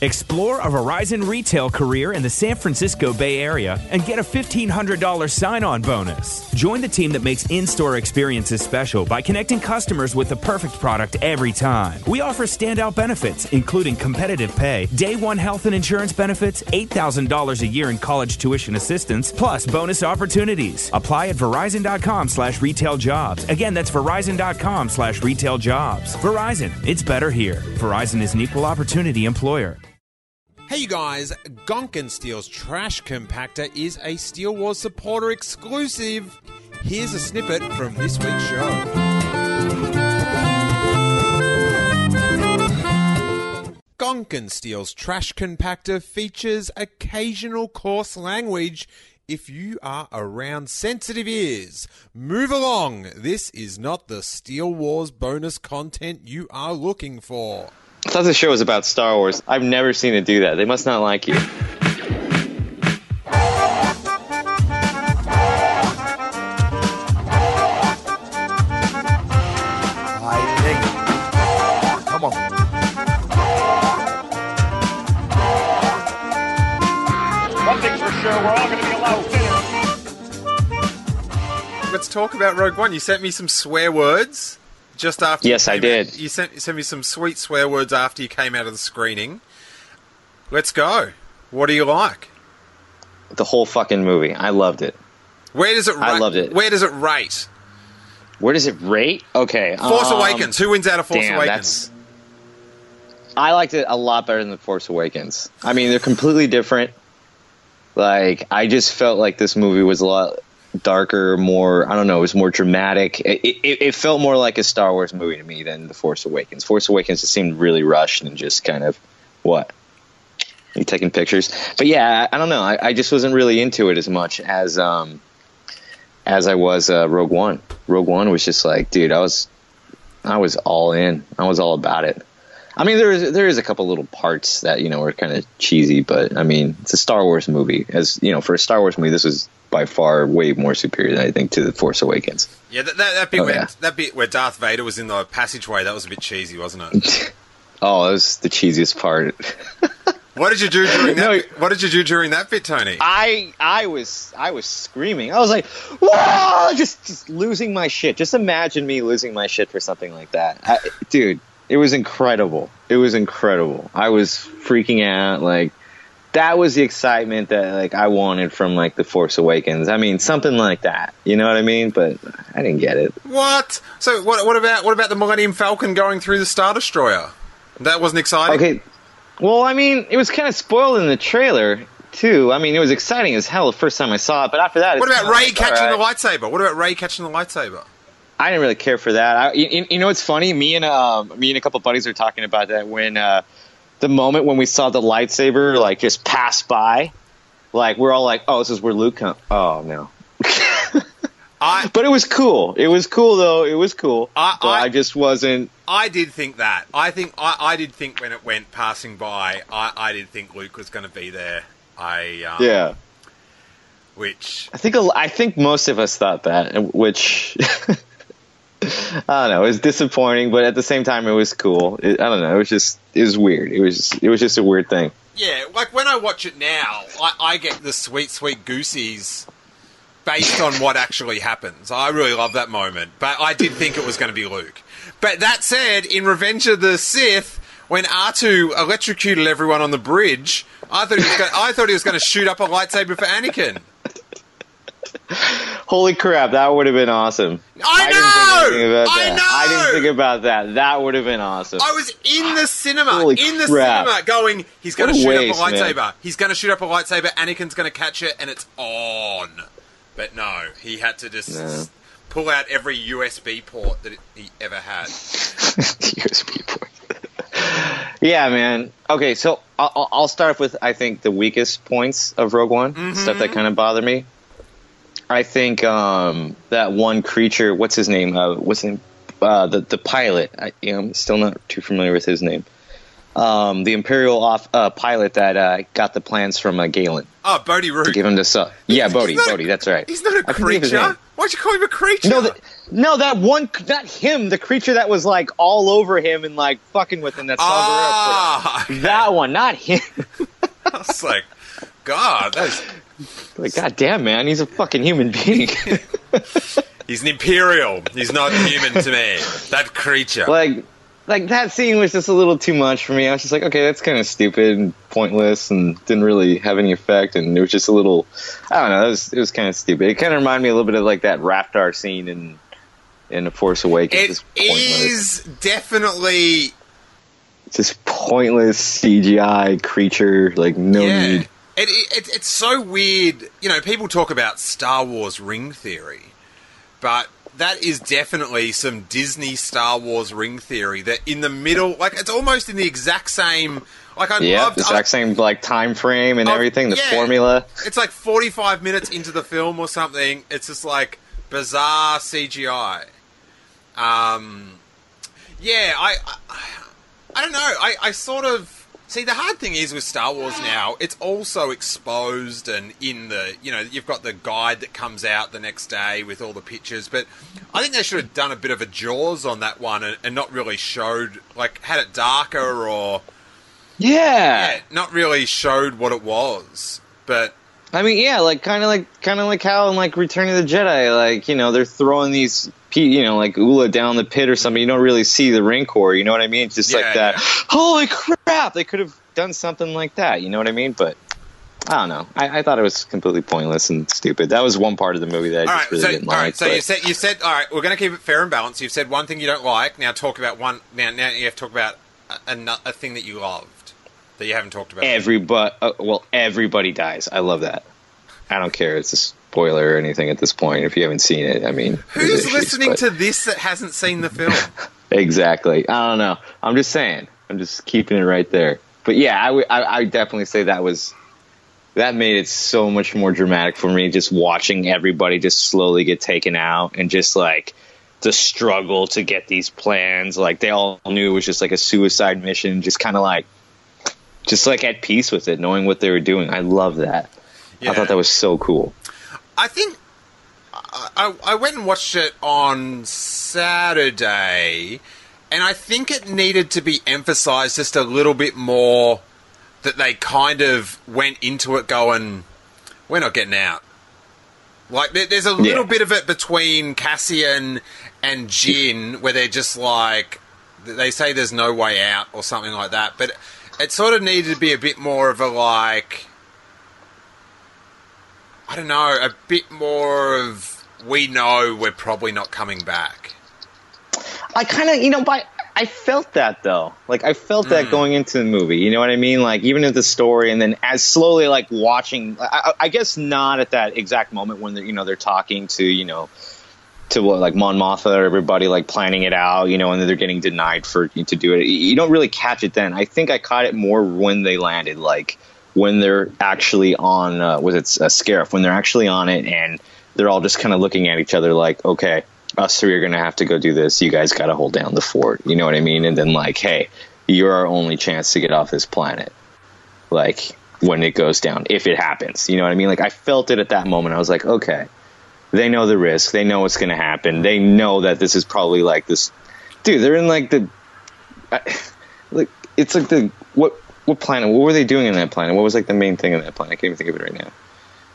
Explore a Verizon retail career in the San Francisco Bay Area and get a $1,500 sign on bonus. Join the team that makes in store experiences special by connecting customers with the perfect product every time. We offer standout benefits, including competitive pay, day one health and insurance benefits, $8,000 a year in college tuition assistance, plus bonus opportunities. Apply at verizon.com slash retail jobs. Again, that's verizon.com slash retail jobs. Verizon, it's better here. Verizon is an equal opportunity employer. Hey you guys, Gonk and Steele's Trash Compactor is a Steele Wars supporter exclusive. Here's a snippet from this week's show. Gonk and Steele's Trash Compactor features occasional coarse language. If you are around sensitive ears, move along. This is not the Steele Wars bonus content you are looking for. I thought the show was about Star Wars. I've never seen it do that. They must not like you. Come on. One thing's for sure, we're all going to be allowed finish. Let's talk about Rogue One. You sent me some swear words just after. Yes, I did. out- you sent you sent me some sweet swear words after you came out of the screening. Let's go. What do you like? The whole fucking movie. I loved it. Where does it? Rate? I loved it. Where does it rate? Where does it rate? Okay. Force um, Awakens. Who wins out of Force damn, Awakens? that's. I liked it a lot better than The Force Awakens. I mean, they're completely different. Like, I just felt like this movie was a lot darker, more, I don't know, it was more dramatic. It, it, it felt more like a Star Wars movie to me than The Force Awakens. Force Awakens just seemed really rushed and just kind of, what? You taking pictures? But yeah, I, don't know. I, I just wasn't really into it as much as, um, as I was uh, Rogue One. Rogue One was just like, dude, I was, I was all in. I was all about it. I mean, there is there is a couple little parts that you know are kind of cheesy, but I mean, it's a Star Wars movie. As you know, for a Star Wars movie, this was by far way more superior than I think to the Force Awakens. Yeah, that, that, that bit Oh, where yeah. that bit where Darth Vader was in the passageway, that was a bit cheesy, wasn't it? Oh, that was the cheesiest part. what did you do during that? No. bit? What did you do during that bit, Tony? I I was I was screaming. I was like, "Whoa!" Just just losing my shit. Just imagine me losing my shit for something like that, I, dude. It was incredible. It was incredible. I was freaking out. Like that was the excitement that like I wanted from like the Force Awakens. I mean, something like that. You know what I mean? But I didn't get it. What? So what? What about what about the Millennium Falcon going through the Star Destroyer? That wasn't exciting. Okay. Well, I mean, it was kind of spoiled in the trailer too. I mean, it was exciting as hell the first time I saw it, but after that, What it's about Rey like, catching right. the lightsaber? What about Rey catching the lightsaber? I didn't really care for that. I, you, you know it's funny? Me and um, me and a couple buddies were talking about that when uh, the moment when we saw the lightsaber like just pass by, like we're all like, "Oh, this is where Luke come." Oh no. I But it was cool. It was cool though. It was cool. I- but I- I just wasn't. I did think that. I think I, I did think when it went passing by, I, I did think Luke was going to be there. I um, Yeah. Which I think I think most of us thought that, which I don't know. It was disappointing, but at the same time, it was cool. It, I don't know. It was just it was weird. It was it was just a weird thing. yeah, like when I watch it now, I, I get the sweet sweet goosies based on what actually happens. I really love that moment, but I did think it was going to be Luke. But that said, in Revenge of the Sith, when R2 electrocuted everyone on the bridge, I thought he was going, I thought he was going to shoot up a lightsaber for Anakin. Holy crap, that would have been awesome. I didn't think know! about I that. know! I didn't think about that. That would have been awesome. I was in the cinema, Holy in the crap. cinema, going, he's going to shoot waste, up a man. lightsaber. He's going to shoot up a lightsaber. Anakin's going to catch it, and it's on. But no, he had to just No. pull out every USB port that he ever had. USB port. Yeah, man. Okay, so I'll, I'll- start with I think the weakest points of Rogue One, Mm-hmm. stuff that kind of bother me. I think um, that one creature, what's his name? Uh, what's his name? Uh, the the pilot. I, you know, I'm still not too familiar with his name. Um, the Imperial off uh, pilot that uh, got the plans from uh, Galen Oh, Bodhi Rook. to give him to Su- Yeah, not a- That's right. He's not a I can think of his creature. Why'd you call him a creature? No, that, no, that one, not him. The creature that was like all over him and like fucking with him. That's Ah, okay. that one, not him. I was like, God, that's Like, god damn, man, he's a fucking human being. he's an imperial. He's not human to me. That creature. like, like that scene was just a little too much for me. I was just like, okay, that's kind of stupid and pointless, and didn't really have any effect. And it was just a little, I don't know, it was it was kind of stupid. It kind of reminded me a little bit of like that Raptor scene in in The Force Awakens. It is definitely just pointless CGI creature. Like, no yeah. need. It, it, it's so weird. You know, people talk about Star Wars ring theory, but that is definitely some Disney Star Wars ring theory. That in the middle, like it's almost in the exact same. Like I Yeah, loved. the exact same like time frame and Oh, everything. The yeah. formula. It's like 45 minutes into the film or something. It's just like bizarre CGI. Um, yeah, I, I, I don't know. I, I sort of see the hard thing is with Star Wars now. It's also exposed and in the you know you've got the guide that comes out the next day with all the pictures. But I think they should have done a bit of a Jaws on that one and, and not really showed like had it darker or Yeah. yeah, not really showed what it was. But I mean, yeah, like kind of like kind of like how in like Return of the Jedi, like you know they're throwing these, you know, like Oola down the pit or something. You don't really see the Rancor. You know what I mean? It's just Yeah, like that. yeah. Holy crap! They could have done something like that. You know what I mean? But I don't know. I, I thought it was completely pointless and stupid. That was one part of the movie that I All just right, really so didn't all like. right, so but- you said you said all right. We're going to keep it fair and balanced. You've said one thing you don't like. Now talk about one. Now, now you have to talk about a, a, a thing that you loved that you haven't talked about. everybody uh, well everybody dies. I love that. I don't care it's a spoiler or anything at this point if you haven't seen it i mean Who's issues, listening but- to this that hasn't seen the film? exactly. I don't know. I'm just saying. I'm just keeping it right there. But yeah i I, I would definitely say that was that made it so much more dramatic for me just watching everybody just slowly get taken out and just like the struggle to get these plans. Like they all knew it was just like a suicide mission just kind of like just like at peace with it knowing what they were doing i love that Yeah. i thought that was so cool I think I, I, went and watched it on Saturday, and I think it needed to be emphasized just a little bit more that they kind of went into it going, we're not getting out. Like, there, there's a little Yeah. bit of it between Cassian and Jyn where they're just like, they say there's no way out or something like that, but it sort of needed to be a bit more of a like, I don't know, a bit more of we know we're probably not coming back. I kind of, you know, by I felt that though. Like I felt Mm. that going into the movie. You know what I mean? Like even at the story, and then as slowly like watching. I, I I guess not at that exact moment when they're you know they're talking to you know to what like Mon Mothma or everybody like planning it out. You know, and they're getting denied for to do it. You don't really catch it then. I think I caught it more when they landed. Like when they're actually on uh, was it a Scarif? When they're actually on it and they're all just kind of looking at each other like, okay, us three are to have to go do this. You guys got to hold down the fort. You know what I mean? And then like, hey, you're our only chance to get off this planet. Like when it goes down, if it happens, you know what I mean? Like I felt it at that moment. I was like, okay, they know the risk. They know what's going to happen. They know that this is probably like this. Dude, they're in like the, I, like it's like the what what planet? What were they doing in that planet? What was like the main thing in that planet? I can't even think of it right now.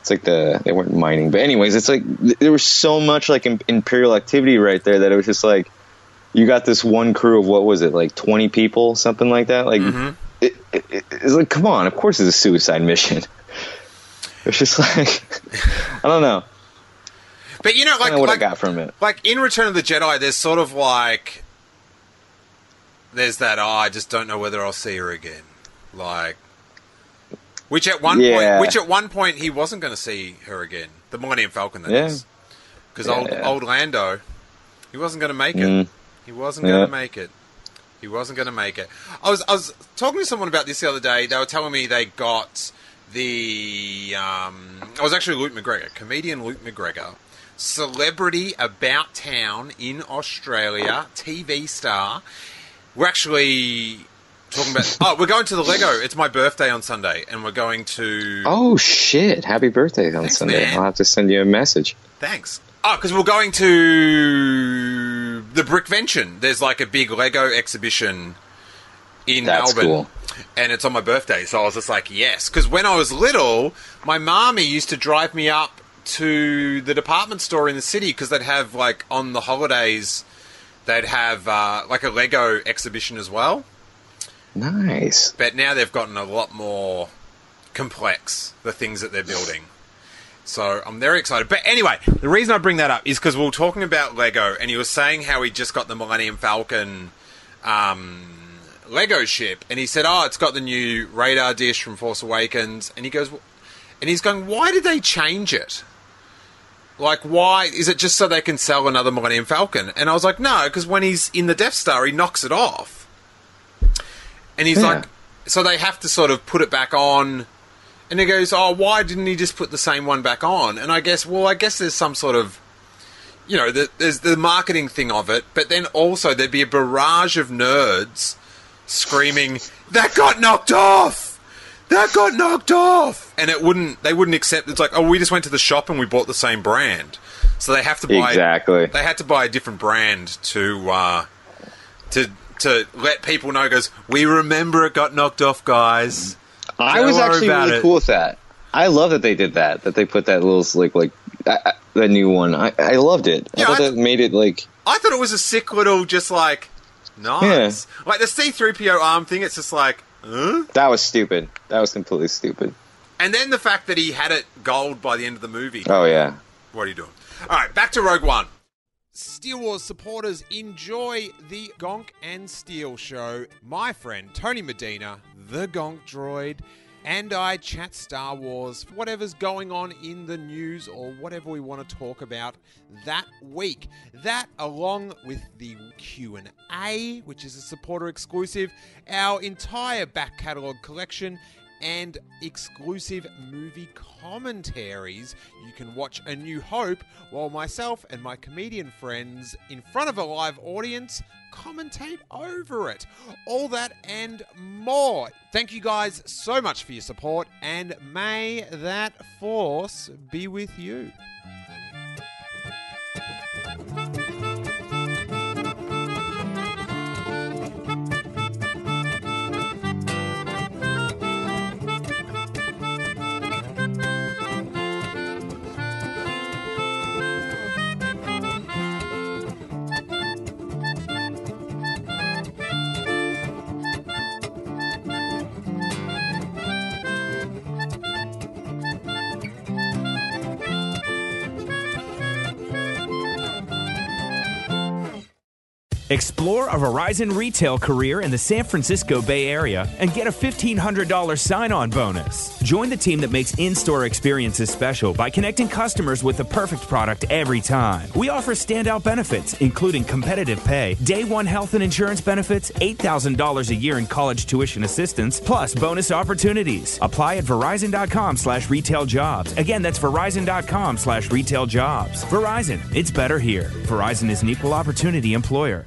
It's like the they weren't mining, but anyways, it's like there was so much like imperial activity right there that it was just like you got this one crew of what was it like twenty people, something like that. Like mm-hmm. it, it, it- it's like come on, of course it's a suicide mission. It's just like I don't know, But you know, like, what like, I got from it. like in Return of the Jedi, there's sort of like there's that. Oh, I just don't know whether I'll see her again. Like, which at one Yeah. point, which at one point he wasn't going to see her again. The Millennium Falcon, that Yeah. is, because Yeah, old old Lando, he wasn't going to make it. Mm. He wasn't going to make it. He wasn't going to make it. I was I was talking to someone about this the other day. They were telling me they got the. Um, I was actually Luke McGregor, comedian Luke McGregor, celebrity about town in Australia, TV star. We're actually talking about. Oh, we're going to the Lego. It's my birthday on Sunday, and we're going to. Oh shit! Happy birthday on Thanks, Sunday. man. I'll have to send you a message. Thanks. Oh, because we're going to the Brickvention. There's like a big Lego exhibition in That's Melbourne. cool. And it's on my birthday, so I was just like, yes. Because when I was little, my mommy used to drive me up to the department store in the city because they'd have, like, on the holidays, they'd have, uh, like, a Lego exhibition as well. Nice. But now they've gotten a lot more complex, the things that they're building. So I'm very excited. But anyway, the reason I bring that up is because we are talking about Lego, and he was saying how he just got the Millennium Falcon um, Lego ship, and he said, "Oh, it's got the new radar dish from Force Awakens," and he goes, and he's going, "Why did they change it? Like, why is it just so they can sell another Millennium Falcon?" And I was like, "No, because when he's in the Death Star, he knocks it off." And he's Yeah. like, so they have to sort of put it back on. And he goes, oh, why didn't he just put the same one back on? And I guess, well, I guess there's some sort of, you know, the, there's the marketing thing of it, but then also there'd be a barrage of nerds screaming, that got knocked off! That got knocked off! And it wouldn't, they wouldn't accept, it's like, oh, we just went to the shop and we bought the same brand. So they have to buy, Exactly. they had to buy a different brand to, uh, to, to let people know, goes, we remember it got knocked off, guys. I Don't was actually really it. cool with that. I love that they did that. That they put that little like like the new one. I, I loved it. Yeah, I thought I- that made it like I thought it was a sick little, just like, nice. Like the C3PO arm thing, it's just like, huh? that was stupid. That was completely stupid. And then the fact that he had it gold by the end of the movie. Oh yeah. What are you doing? All right, back to Rogue One. Steele Wars supporters enjoy the Gonk and Steele show. My friend Tony Medina, the Gonk droid, and I chat Star Wars, whatever's going on in the news or whatever we want to talk about that week. That along with the Q&A, which is a supporter exclusive, our entire back catalog collection and exclusive movie commentaries. You can watch A New Hope while myself and my comedian friends in front of a live audience commentate over it. All that and more. Thank you guys so much for your support and may that force be with you. Explore a Verizon retail career in the San Francisco Bay Area and get a $1,500 sign on bonus. Join the team that makes in store experiences special by connecting customers with the perfect product every time. We offer standout benefits, including competitive pay, day one health and insurance benefits, $8,000 a year in college tuition assistance, plus bonus opportunities. Apply at verizon.com slash retail jobs. Again, that's verizon.com slash retail jobs. Verizon, it's better here. Verizon is an equal opportunity employer.